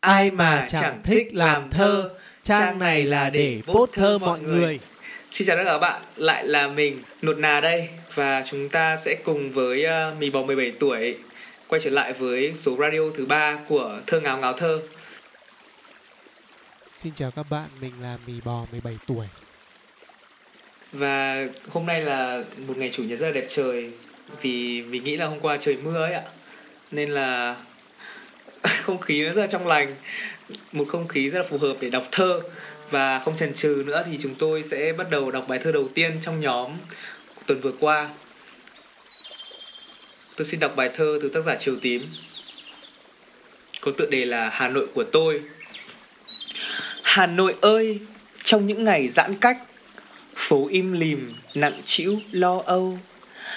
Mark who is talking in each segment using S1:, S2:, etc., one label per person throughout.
S1: Ai mà chẳng thích làm thơ, trang này là để post thơ mọi người.
S2: Xin chào tất cả các bạn, lại là mình Nột Nà đây và chúng ta sẽ cùng với uh, Mì Bò 17 tuổi quay trở lại với số radio thứ ba của Thơ Ngáo Ngáo Thơ.
S1: Xin chào các bạn, mình là Mì Bò 17 tuổi.
S2: Và hôm nay là một ngày chủ nhật rất là đẹp trời vì mình nghĩ là hôm qua trời mưa ấy ạ. Nên là không khí nó rất là trong lành. Một không khí rất là phù hợp để đọc thơ. Và không chần chừ nữa thì chúng tôi sẽ bắt đầu đọc bài thơ đầu tiên trong nhóm tuần vừa qua. Tôi xin đọc bài thơ từ tác giả Triều Tím. Có tựa đề là Hà Nội của tôi. Hà Nội ơi, trong những ngày giãn cách, phố im lìm, nặng trĩu, lo âu.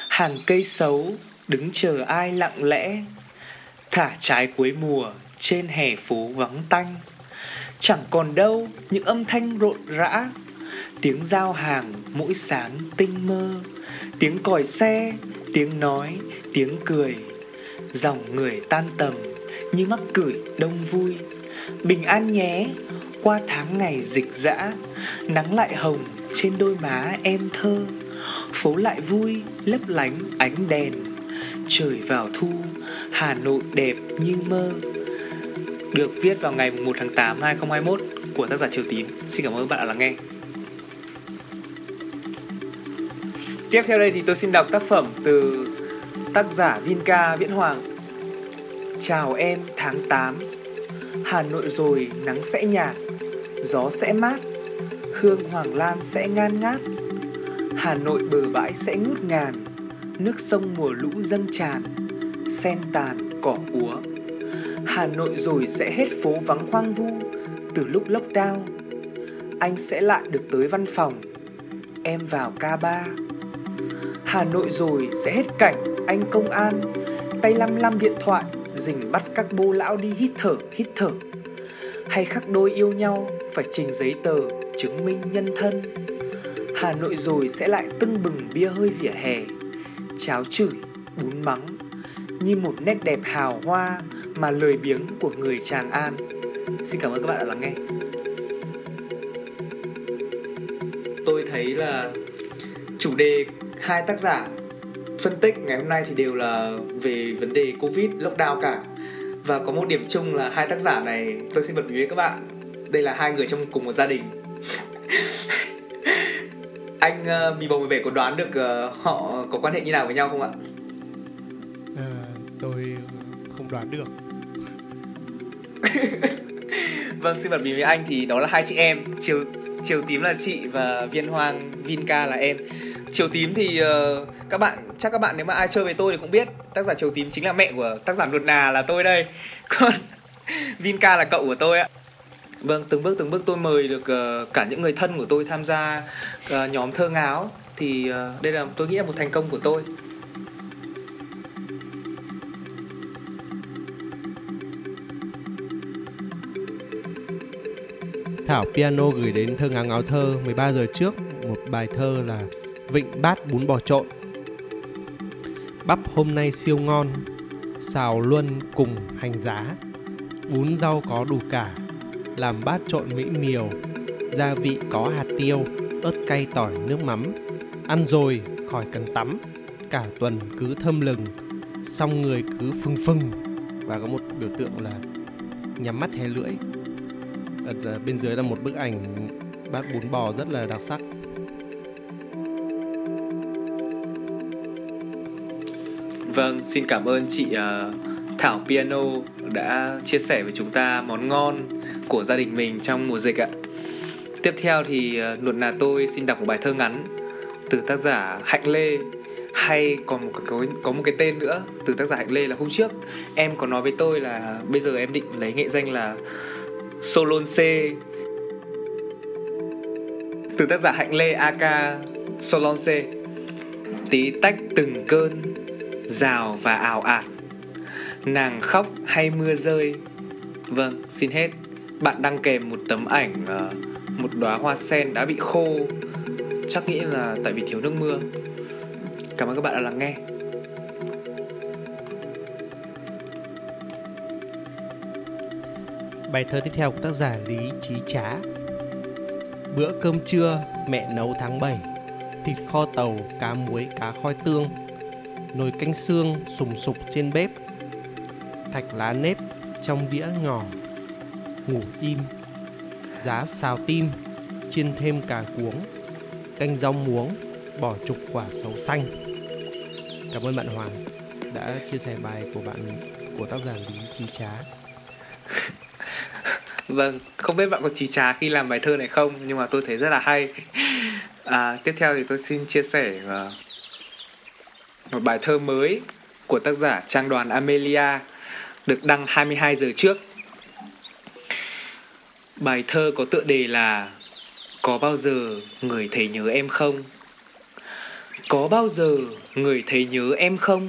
S2: Hàng cây xấu, đứng chờ ai lặng lẽ thả trái cuối mùa, trên hè phố vắng tanh. Chẳng còn đâu, những âm thanh rộn rã. Tiếng giao hàng mỗi sáng tinh mơ. Tiếng còi xe, tiếng nói, tiếng cười. Dòng người tan tầm, như mắc cười đông vui. Bình an nhé, qua tháng ngày dịch dã, nắng lại hồng trên đôi má em thơ. Phố lại vui, lấp lánh ánh đèn trời vào thu, Hà Nội đẹp như mơ được viết vào ngày 1 tháng 8 2021 của tác giả Triều Tím. Xin cảm ơn các bạn đã lắng nghe. Tiếp theo đây thì tôi xin đọc tác phẩm từ tác giả Vinca Viễn Hoàng. Chào em, tháng 8 Hà Nội rồi, nắng sẽ nhạt, Gió sẽ mát, Hương hoàng lan sẽ ngan ngát Hà Nội bờ bãi sẽ ngút ngàn Nước sông mùa lũ dâng tràn, sen tàn, cỏ úa. Hà Nội rồi sẽ hết phố vắng hoang vu từ lúc lockdown. Anh sẽ lại được tới văn phòng. Em vào K3 Hà Nội rồi sẽ hết cảnh anh công an, tay lăm lăm điện thoại dình bắt các bô lão đi hít thở hít thở. Hay khắc đôi yêu nhau, phải trình giấy tờ, chứng minh nhân thân. Hà Nội rồi sẽ lại tưng bừng bia hơi vỉa hè cháo chửi bún mắng như một nét đẹp hào hoa mà lời biếng của người Tràng An. Xin cảm ơn các bạn đã lắng nghe. Tôi thấy là chủ đề hai tác giả phân tích ngày hôm nay thì đều là về vấn đề Covid, lockdown cả. Và có một điểm chung là hai tác giả này tôi xin bật mí với các bạn. Đây là hai người trong cùng một gia đình. Anh uh, Bì Bầu 17 có đoán được uh, họ có quan hệ như nào với nhau không ạ?
S1: tôi không đoán được.
S2: Vâng xin bật mí với anh thì đó là hai chị em. Chiều chiều tím là chị và viên hoang vinca là em. Chiều tím thì uh, các bạn chắc các bạn nếu mà ai chơi với tôi thì cũng biết tác giả chiều tím chính là mẹ của tác giả luật nà là tôi đây. Còn vinca là cậu của tôi ạ vâng từng bước từng bước tôi mời được uh, cả những người thân của tôi tham gia uh, nhóm thơ ngáo thì uh, đây là tôi nghĩ là một thành công của tôi
S1: Thảo Piano gửi đến thơ ngáo ngáo thơ 13 giờ trước một bài thơ là Vịnh bát bún bò trộn. Bắp hôm nay siêu ngon, xào luân cùng hành giá. Bún rau có đủ cả, làm bát trộn mỹ miều, gia vị có hạt tiêu, ớt cay tỏi nước mắm. Ăn rồi khỏi cần tắm, cả tuần cứ thơm lừng, xong người cứ phưng phừng và có một biểu tượng là nhắm mắt hé lưỡi. Ở bên dưới là một bức ảnh bát bún bò rất là đặc sắc.
S2: Vâng, xin cảm ơn chị uh, Thảo Piano đã chia sẻ với chúng ta món ngon của gia đình mình trong mùa dịch ạ. Tiếp theo thì uh, luật là tôi xin đọc một bài thơ ngắn từ tác giả Hạnh Lê hay còn một có, có một cái tên nữa từ tác giả Hạnh Lê là hôm trước. Em có nói với tôi là bây giờ em định lấy nghệ danh là solon c. Từ tác giả Hạnh Lê AK solon c. Tí tách từng cơn rào và ảo ạt. Nàng khóc hay mưa rơi. Vâng xin hết bạn đăng kèm một tấm ảnh ờ, một đóa hoa sen đã bị khô. Chắc nghĩ là tại vì thiếu nước mưa. Cảm ơn các bạn đã lắng nghe.
S1: Bài thơ tiếp theo của tác giả Lý Trí Trá. Bữa cơm trưa mẹ nấu tháng 7 Thịt kho tàu, cá muối, cá khoi tương. Nồi canh xương sùng sục trên bếp. Thạch lá nếp trong đĩa nhỏ. Ngủ im Giá xào tim Chiên thêm cà cuống Canh rau muống Bỏ chục quả sấu xanh Cảm ơn bạn Hoàng đã chia sẻ bài của bạn của tác giả Lý Trí Trá.
S2: Vâng, không biết bạn có trí trá khi làm bài thơ này không nhưng mà tôi thấy rất là hay. À, tiếp theo thì tôi xin chia sẻ uh, một bài thơ mới của tác giả Trang đoàn Amelia được đăng 22 giờ trước. Bài thơ có tựa đề là Có bao giờ người thấy nhớ em không? Có bao giờ người thấy nhớ em không?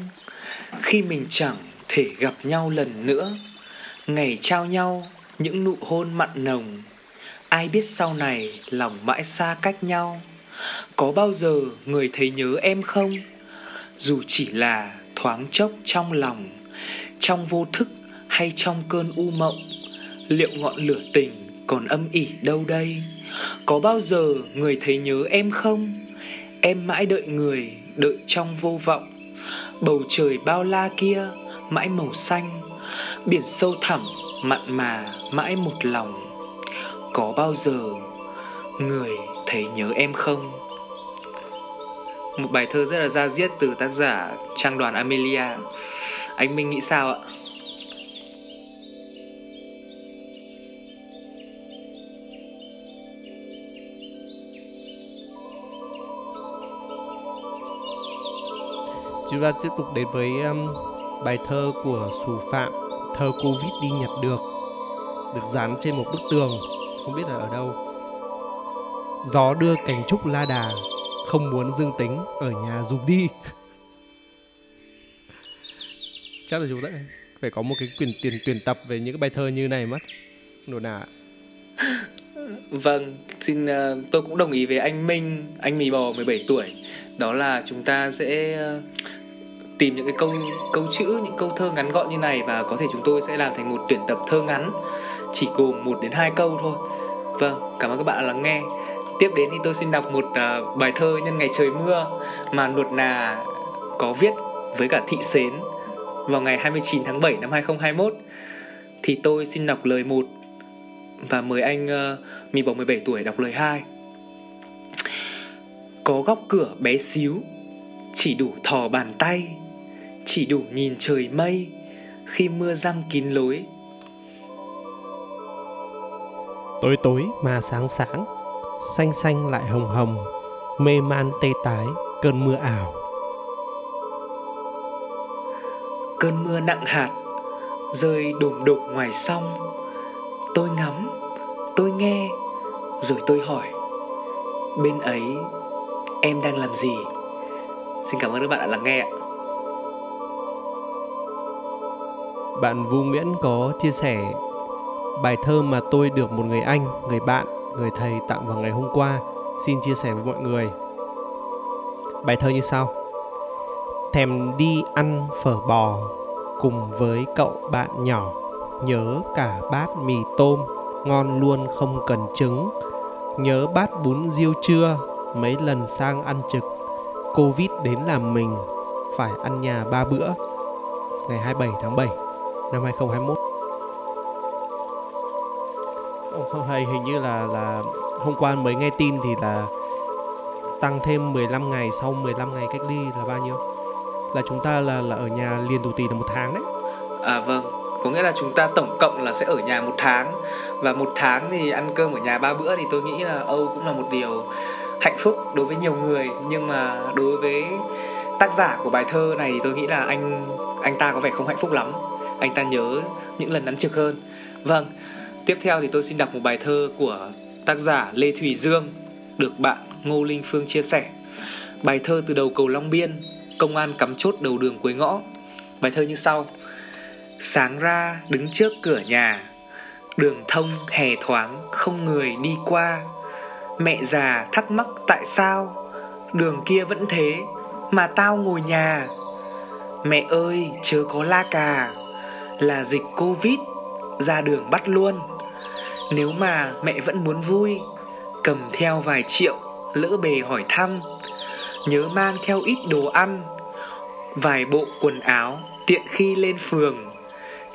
S2: Khi mình chẳng thể gặp nhau lần nữa, Ngày trao nhau những nụ hôn mặn nồng, Ai biết sau này lòng mãi xa cách nhau Có bao giờ người thấy nhớ em không? Dù chỉ là thoáng chốc trong lòng, Trong vô thức hay trong cơn u mộng, Liệu ngọn lửa tình còn âm ỉ đâu đây? Có bao giờ người thấy nhớ em không? Em mãi đợi người, đợi trong vô vọng Bầu trời bao la kia, mãi màu xanh Biển sâu thẳm, mặn mà, mãi một lòng Có bao giờ người thấy nhớ em không? Một bài thơ rất là da diết từ tác giả Trang đoàn Amelia Anh Minh nghĩ sao ạ?
S1: Chúng ta tiếp tục đến với um, bài thơ của Sù Phạm Thơ Covid đi nhặt được Được dán trên một bức tường Không biết là ở đâu. Gió đưa cành trúc la đà Không muốn dương tính Ở nhà dùng đi. Chắc là chúng ta phải có một cái quyền tuyển tuyển tập về những cái bài thơ như này mất. Nổ nà
S2: Vâng, xin uh, tôi cũng đồng ý với anh Minh, anh mì bò 17 tuổi. Đó là chúng ta sẽ uh, tìm những cái câu câu chữ những câu thơ ngắn gọn như này và có thể chúng tôi sẽ làm thành một tuyển tập thơ ngắn chỉ gồm một đến hai câu thôi. Vâng cảm ơn các bạn đã lắng nghe. Tiếp đến thì tôi xin đọc một uh, bài thơ nhân ngày trời mưa mà nuột nà có viết với cả thị Sến vào ngày 29 tháng 7 năm 2021 thì tôi xin đọc lời một và mời anh uh, mì bầu 17 tuổi đọc lời 2 có góc cửa bé xíu chỉ đủ thò bàn tay chỉ đủ nhìn trời mây khi mưa răng kín lối.
S1: Tối tối mà sáng sáng xanh xanh lại hồng hồng mê man tê tái cơn mưa ảo.
S2: Cơn mưa nặng hạt rơi đùng đục ngoài sông. Tôi ngắm tôi nghe rồi tôi hỏi bên ấy em đang làm gì? Xin cảm ơn các bạn đã lắng nghe ạ
S1: Bạn Vu Nguyễn có chia sẻ bài thơ mà tôi được một người anh, người bạn, người thầy tặng vào ngày hôm qua. Xin chia sẻ với mọi người. Bài thơ như sau. Thèm đi ăn phở bò cùng với cậu bạn nhỏ nhớ cả bát mì tôm ngon luôn không cần trứng nhớ bát bún riêu trưa mấy lần sang ăn trực covid đến làm mình phải ăn nhà ba bữa ngày 27 tháng 7 năm 2021 Ông không hay hình như là là hôm qua mới nghe tin thì là tăng thêm 15 ngày sau 15 ngày cách ly là bao nhiêu? Là chúng ta là là ở nhà liền tù tì là một tháng đấy.
S2: À vâng, có nghĩa là chúng ta tổng cộng là sẽ ở nhà một tháng. Và một tháng thì ăn cơm ở nhà ba bữa thì tôi nghĩ là Âu cũng là một điều hạnh phúc đối với nhiều người. Nhưng mà đối với tác giả của bài thơ này thì tôi nghĩ là anh anh ta có vẻ không hạnh phúc lắm anh ta nhớ những lần ăn trực hơn. Vâng tiếp theo thì tôi xin đọc một bài thơ của tác giả lê thủy dương, được bạn ngô linh phương chia sẻ. Bài thơ từ đầu cầu long biên, công an cắm chốt đầu đường cuối ngõ. Bài thơ như sau. Sáng ra đứng trước cửa nhà, đường thông hè thoáng, không người đi qua. Mẹ già thắc mắc tại sao, đường kia vẫn thế, mà tao ngồi nhà. Mẹ ơi, chớ có la cà là dịch covid ra đường bắt luôn. Nếu mà mẹ vẫn muốn vui, Cầm theo vài triệu, Lỡ bề hỏi thăm, Nhớ mang theo ít đồ ăn, Vài bộ quần áo Tiện khi lên phường,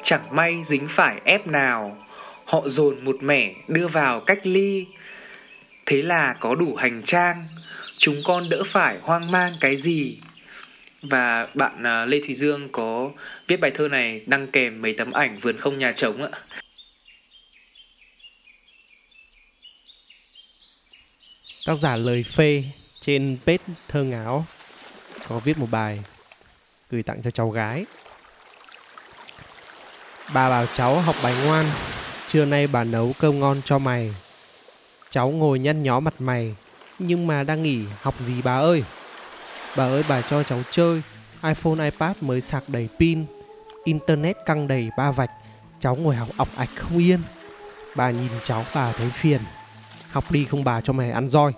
S2: Chẳng may dính phải ép nào, Họ dồn một mẻ đưa vào cách ly. Thế là có đủ hành trang, Chúng con đỡ phải hoang mang cái gì? Và bạn à, Lê Thùy Dương có viết bài thơ này đăng kèm mấy tấm ảnh vườn không nhà trống ạ.
S1: Tác giả lời phê trên page thơ ngáo có viết một bài gửi tặng cho cháu gái. Bà bảo cháu học bài ngoan, trưa nay bà nấu cơm ngon cho mày. Cháu ngồi nhăn nhó mặt mày, nhưng mà đang nghỉ, học gì bà ơi? Bà ơi, bà cho cháu chơi. iphone, ipad mới sạc đầy pin. Internet căng đầy ba vạch. Cháu ngồi học ọc ạch không yên. Bà nhìn cháu, bà thấy phiền. Học đi không bà cho mày ăn roi.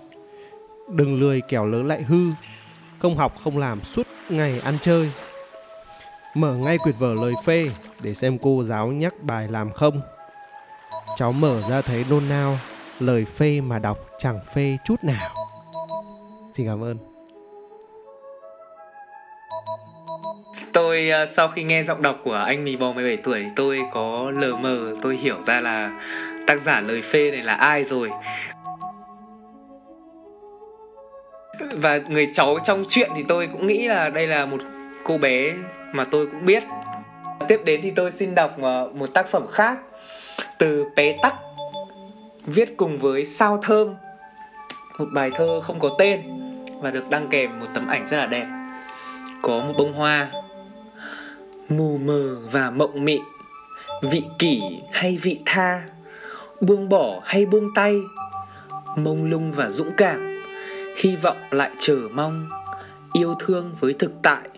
S1: Đừng lười kẻo lớn lại hư. Công học, không làm, suốt ngày ăn chơi. Mở ngay quyển vở lời phê, để xem cô giáo nhắc bài làm không. Cháu mở ra thấy nôn nao. Lời phê mà đọc chẳng phê chút nào. Xin cảm ơn.
S2: Tôi ờ, sau khi nghe giọng đọc của anh Mì Bò 17 tuổi, thì tôi có lờ mờ, tôi hiểu ra là tác giả lời phê này là ai rồi. Và người cháu trong chuyện thì tôi cũng nghĩ là đây là một cô bé mà tôi cũng biết. Tiếp đến thì tôi xin đọc ờ, một tác phẩm khác từ bé tắc, viết cùng với sao thơm, một bài thơ không có tên và được đăng kèm một tấm ảnh rất là đẹp. Có một bông hoa mù mờ và mộng mị. Vị kỷ hay vị tha, buông bỏ hay buông tay, mông lung và dũng cảm, hy vọng lại chờ mong, yêu thương với thực tại,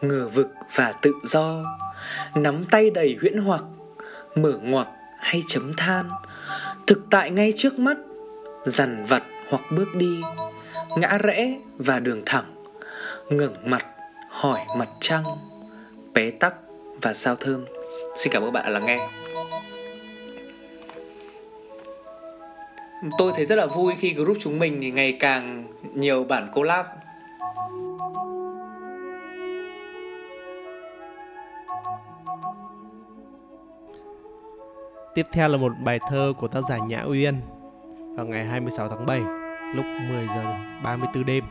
S2: ngờ vực và tự do, nắm tay đầy huyễn hoặc, mở ngoặc hay chấm than, thực tại ngay trước mắt, dằn vặt hoặc bước đi, ngã rẽ và đường thẳng, ngẩng mặt, hỏi mặt trăng bé tắc và sao thơm. Xin cảm ơn bạn đã lắng nghe. Tôi thấy rất là vui khi group chúng mình thì ngày càng nhiều bản collab.
S1: Tiếp theo là một bài thơ của tác giả Nhã Uyên vào ngày 26 tháng 7 lúc 10 giờ 34 đêm.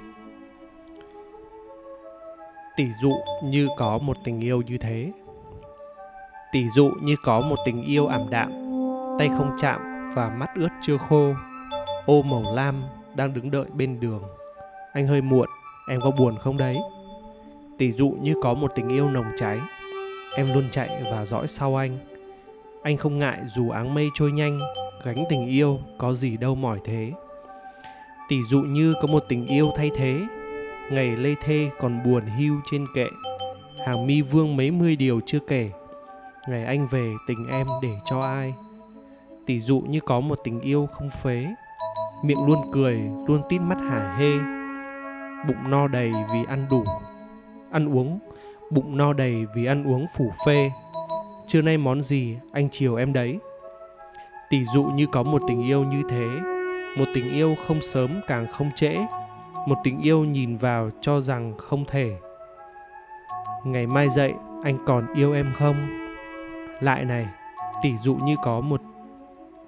S1: Tỷ dụ như có một tình yêu như thế. Tỷ dụ như có một tình yêu ảm đạm, tay không chạm và mắt ướt chưa khô. Ô màu lam đang đứng đợi bên đường. Anh hơi muộn, em có buồn không đấy? Tỷ dụ như có một tình yêu nồng cháy, em luôn chạy và dõi sau anh anh không ngại dù áng mây trôi nhanh gánh tình yêu có gì đâu mỏi thế tỷ dụ như có một tình yêu thay thế ngày lê thê còn buồn hưu trên kệ. Hàng mi vương mấy mươi điều chưa kể. Ngày anh về tình em để cho ai? Tỷ dụ như có một tình yêu không phế. Miệng luôn cười, luôn tít mắt hả hê. Bụng no đầy vì ăn đủ. Ăn uống. Bụng no đầy vì ăn uống phủ phê. Trưa nay món gì? Anh chiều em đấy. Tỷ dụ như có một tình yêu như thế. Một tình yêu không sớm càng không trễ một tình yêu nhìn vào cho rằng không thể ngày mai dậy, anh còn yêu em không lại này, tỷ dụ như có một,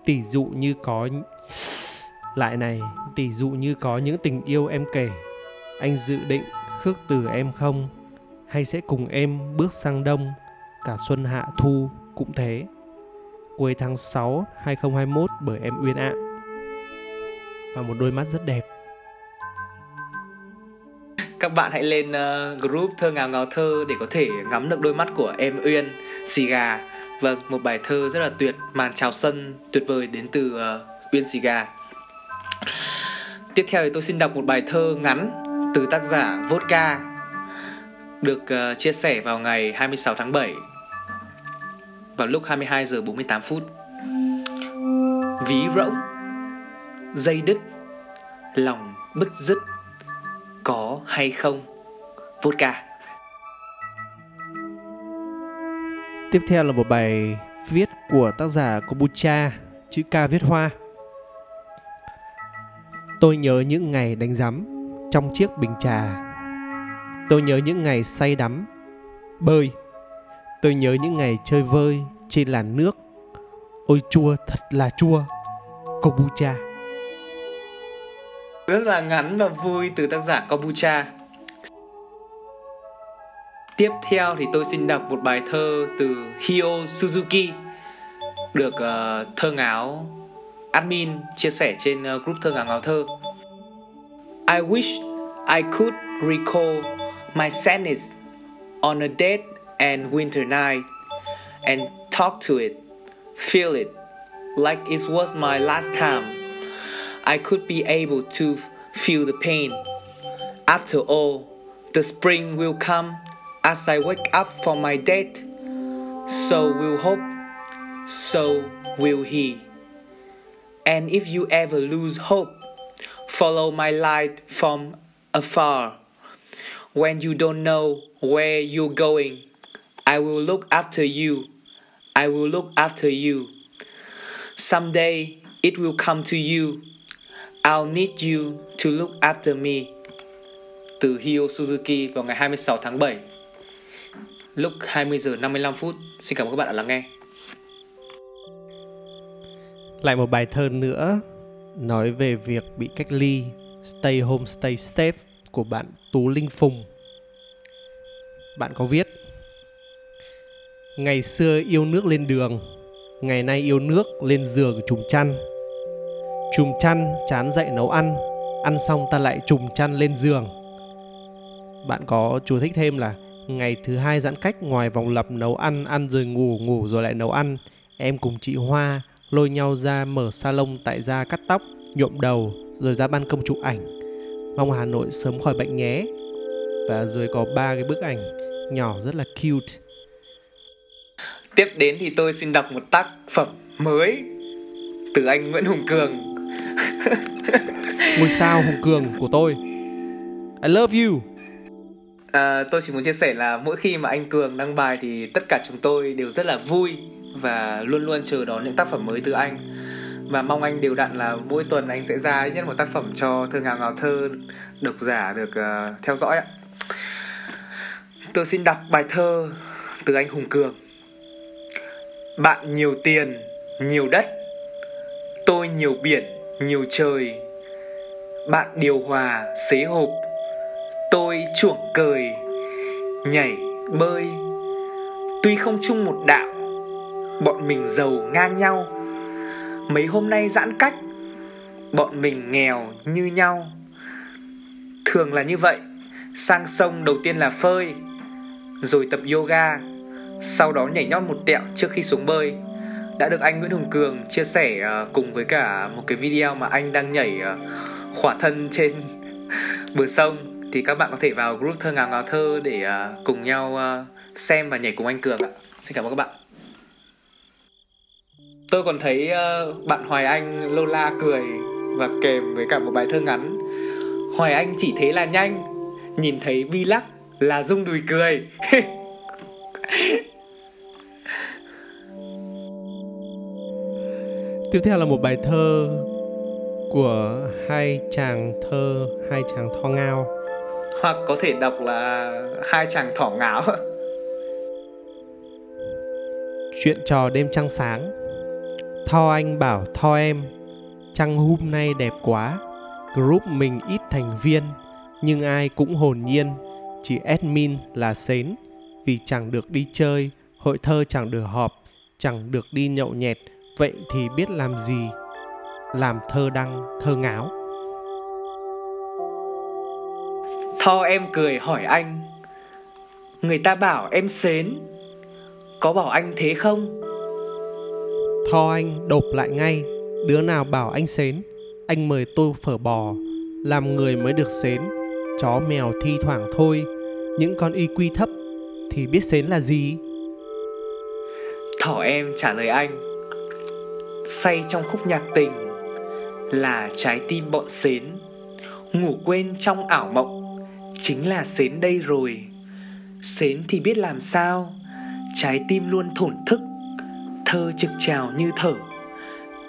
S1: tỷ dụ như có lại này, tỷ dụ như có những tình yêu em kể anh dự định khước từ em không hay sẽ cùng em bước sang đông cả xuân hạ thu cũng thế. Cuối tháng 6 2021 bởi em Uyên ạ. Và một đôi mắt rất đẹp.
S2: Các bạn hãy lên uh, group thơ ngào ngào thơ để có thể ngắm được đôi mắt của em Uyên, xì gà. Vâng, một bài thơ rất là tuyệt, màn chào sân tuyệt vời đến từ uh, Uyên xì gà. Tiếp theo thì tôi xin đọc một bài thơ ngắn từ tác giả Vodka được uh, chia sẻ vào ngày 26 tháng 7 vào lúc 22 giờ 48 phút. Ví rỗng, dây đứt, lòng bứt rứt, có hay không? Vodka.
S1: Tiếp theo là một bài viết của tác giả Kombucha chữ ca viết hoa. Tôi nhớ những ngày đánh rắm trong chiếc bình trà. Tôi nhớ những ngày say đắm, bơi. Tôi nhớ những ngày chơi vơi trên làn nước. Ôi chua thật là chua kombucha
S2: rất là ngắn và vui từ tác giả kombucha tiếp theo thì tôi xin đọc một bài thơ từ hio suzuki được uh, thơ ngáo admin chia sẻ trên uh, group thơ ngáo ngáo thơ I wish I could recall my sadness on a dead and winter night and talk to it, feel it, like it was my last time. I could be able to feel the pain. After all, the spring will come as I wake up from my death. So will hope, so will he. And if you ever lose hope, follow my light from afar. When you don't know where you're going, I will look after you. I will look after you. Someday it will come to you. I'll need you to look after me. Từ Hio Suzuki vào ngày 26 tháng 7 lúc 20 giờ 55 phút. Xin cảm ơn các bạn đã lắng nghe.
S1: Lại một bài thơ nữa nói về việc bị cách ly Stay Home Stay Safe của bạn Tú Linh Phùng. Bạn có viết Ngày xưa yêu nước lên đường, ngày nay yêu nước lên giường trùng chăn. Trùm chăn chán dậy nấu ăn, ăn xong ta lại trùm chăn lên giường. Bạn có chú thích thêm là ngày thứ hai giãn cách ngoài vòng lập nấu ăn, ăn rồi ngủ, ngủ rồi lại nấu ăn. Em cùng chị Hoa lôi nhau ra mở salon tại gia cắt tóc, nhuộm đầu rồi ra ban công chụp ảnh. Mong Hà Nội sớm khỏi bệnh nhé. Và dưới có ba cái bức ảnh nhỏ rất là cute.
S2: Tiếp đến thì tôi xin đọc một tác phẩm mới từ anh Nguyễn Hùng Cường.
S1: Ngôi sao Hùng Cường của tôi. I love you.
S2: À, tôi chỉ muốn chia sẻ là mỗi khi mà anh Cường đăng bài thì tất cả chúng tôi đều rất là vui và luôn luôn chờ đón những tác phẩm mới từ anh và mong anh đều đặn là mỗi tuần anh sẽ ra ít nhất một tác phẩm cho thơ ngào ngào thơ độc giả được uh, theo dõi ạ tôi xin đọc bài thơ từ anh Hùng Cường bạn nhiều tiền nhiều đất tôi nhiều biển nhiều trời. Bạn điều hòa, xế hộp. Tôi chuộng cười, nhảy, bơi. Tuy không chung một đạo, bọn mình giàu ngang nhau. Mấy hôm nay giãn cách, bọn mình nghèo như nhau. Thường là như vậy, sang sông đầu tiên là phơi, rồi tập yoga, sau đó nhảy nhót một tẹo trước khi xuống bơi đã được anh Nguyễn Hùng Cường chia sẻ uh, cùng với cả một cái video mà anh đang nhảy uh, khỏa thân trên bờ sông thì các bạn có thể vào group thơ ngào ngào thơ để uh, cùng nhau uh, xem và nhảy cùng anh Cường ạ. Xin cảm ơn các bạn. Tôi còn thấy uh, bạn Hoài Anh Lola cười và kèm với cả một bài thơ ngắn. Hoài Anh chỉ thế là nhanh, nhìn thấy bi lắc là rung đùi cười.
S1: Tiếp theo là một bài thơ của hai chàng thơ, hai chàng tho ngao.
S2: Hoặc có thể đọc là hai chàng thỏ ngáo.
S1: Chuyện trò đêm trăng sáng. Tho anh bảo Tho em, trăng hôm nay đẹp quá. Group mình ít thành viên, nhưng ai cũng hồn nhiên, chỉ admin là sến vì chẳng được đi chơi, hội thơ chẳng được họp, chẳng được đi nhậu nhẹt, vậy thì biết làm gì? Làm thơ đăng, thơ ngáo.
S2: Tho em cười hỏi anh Người ta bảo em xến Có bảo anh thế không?
S1: Tho anh đột lại ngay Đứa nào bảo anh xến Anh mời tôi phở bò Làm người mới được xến Chó mèo thi thoảng thôi Những con y quy thấp Thì biết xến là gì?
S2: Thỏ em trả lời anh Say trong khúc nhạc tình Là trái tim bọn xến Ngủ quên trong ảo mộng, chính là xến đây rồi. Xến thì biết làm sao, trái tim luôn thổn thức, thơ trực trào như thở,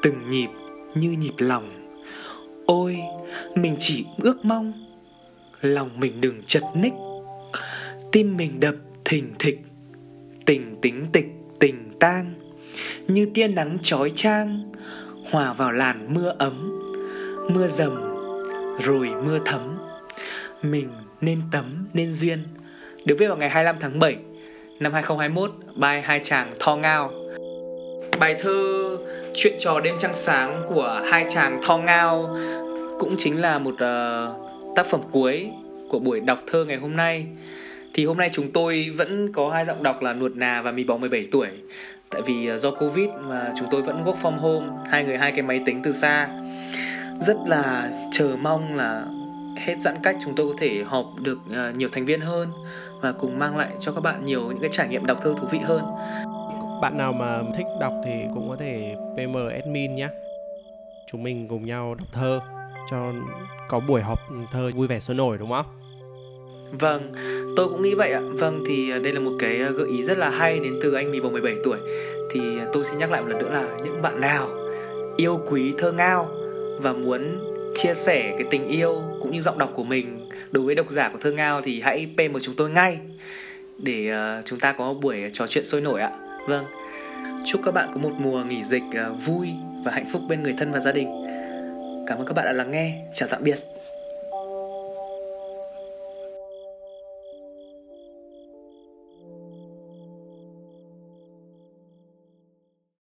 S2: từng nhịp như nhịp lòng. Ôi, mình chỉ ước mong, lòng mình đừng chật ních. Tim mình đập thình thịch, tình tính tịch, tình tang như tia nắng chói chang hòa vào làn mưa ấm mưa dầm rồi mưa thấm. Mình nên tấm nên duyên. Được viết vào ngày 25 tháng 7 năm 2021 bài hai chàng tho ngao. Bài thơ chuyện trò đêm trăng sáng của hai chàng tho ngao cũng chính là một uh, tác phẩm cuối của buổi đọc thơ ngày hôm nay. Thì hôm nay chúng tôi vẫn có hai giọng đọc là nuột nà và mì bò 17 tuổi tại vì ờ, do covid mà chúng tôi vẫn work from home, hai người hai cái máy tính từ xa. Rất là chờ mong là hết giãn cách chúng tôi có thể họp được ờ, nhiều thành viên hơn và cùng mang lại cho các bạn nhiều những cái trải nghiệm đọc thơ thú vị hơn.
S1: Bạn nào mà thích đọc thì cũng có thể PM admin nhé. Chúng mình cùng nhau đọc thơ cho có buổi họp thơ vui vẻ sôi nổi, đúng không?
S2: Vâng, tôi cũng nghĩ vậy ạ. Vâng thì à, đây là một cái à, gợi ý rất là hay đến từ anh Mì Bầu 17 tuổi. Thì à, tôi xin nhắc lại một lần nữa là những bạn nào yêu quý thơ ngao và muốn chia sẻ cái tình yêu cũng như giọng đọc của mình đối với độc giả của thơ ngao thì hãy PM chúng tôi ngay để chúng ta có một buổi trò chuyện sôi nổi ạ. Vâng. Chúc các bạn có một mùa nghỉ dịch vui và hạnh phúc bên người thân và gia đình. Cảm ơn các bạn đã lắng nghe. Chào tạm biệt.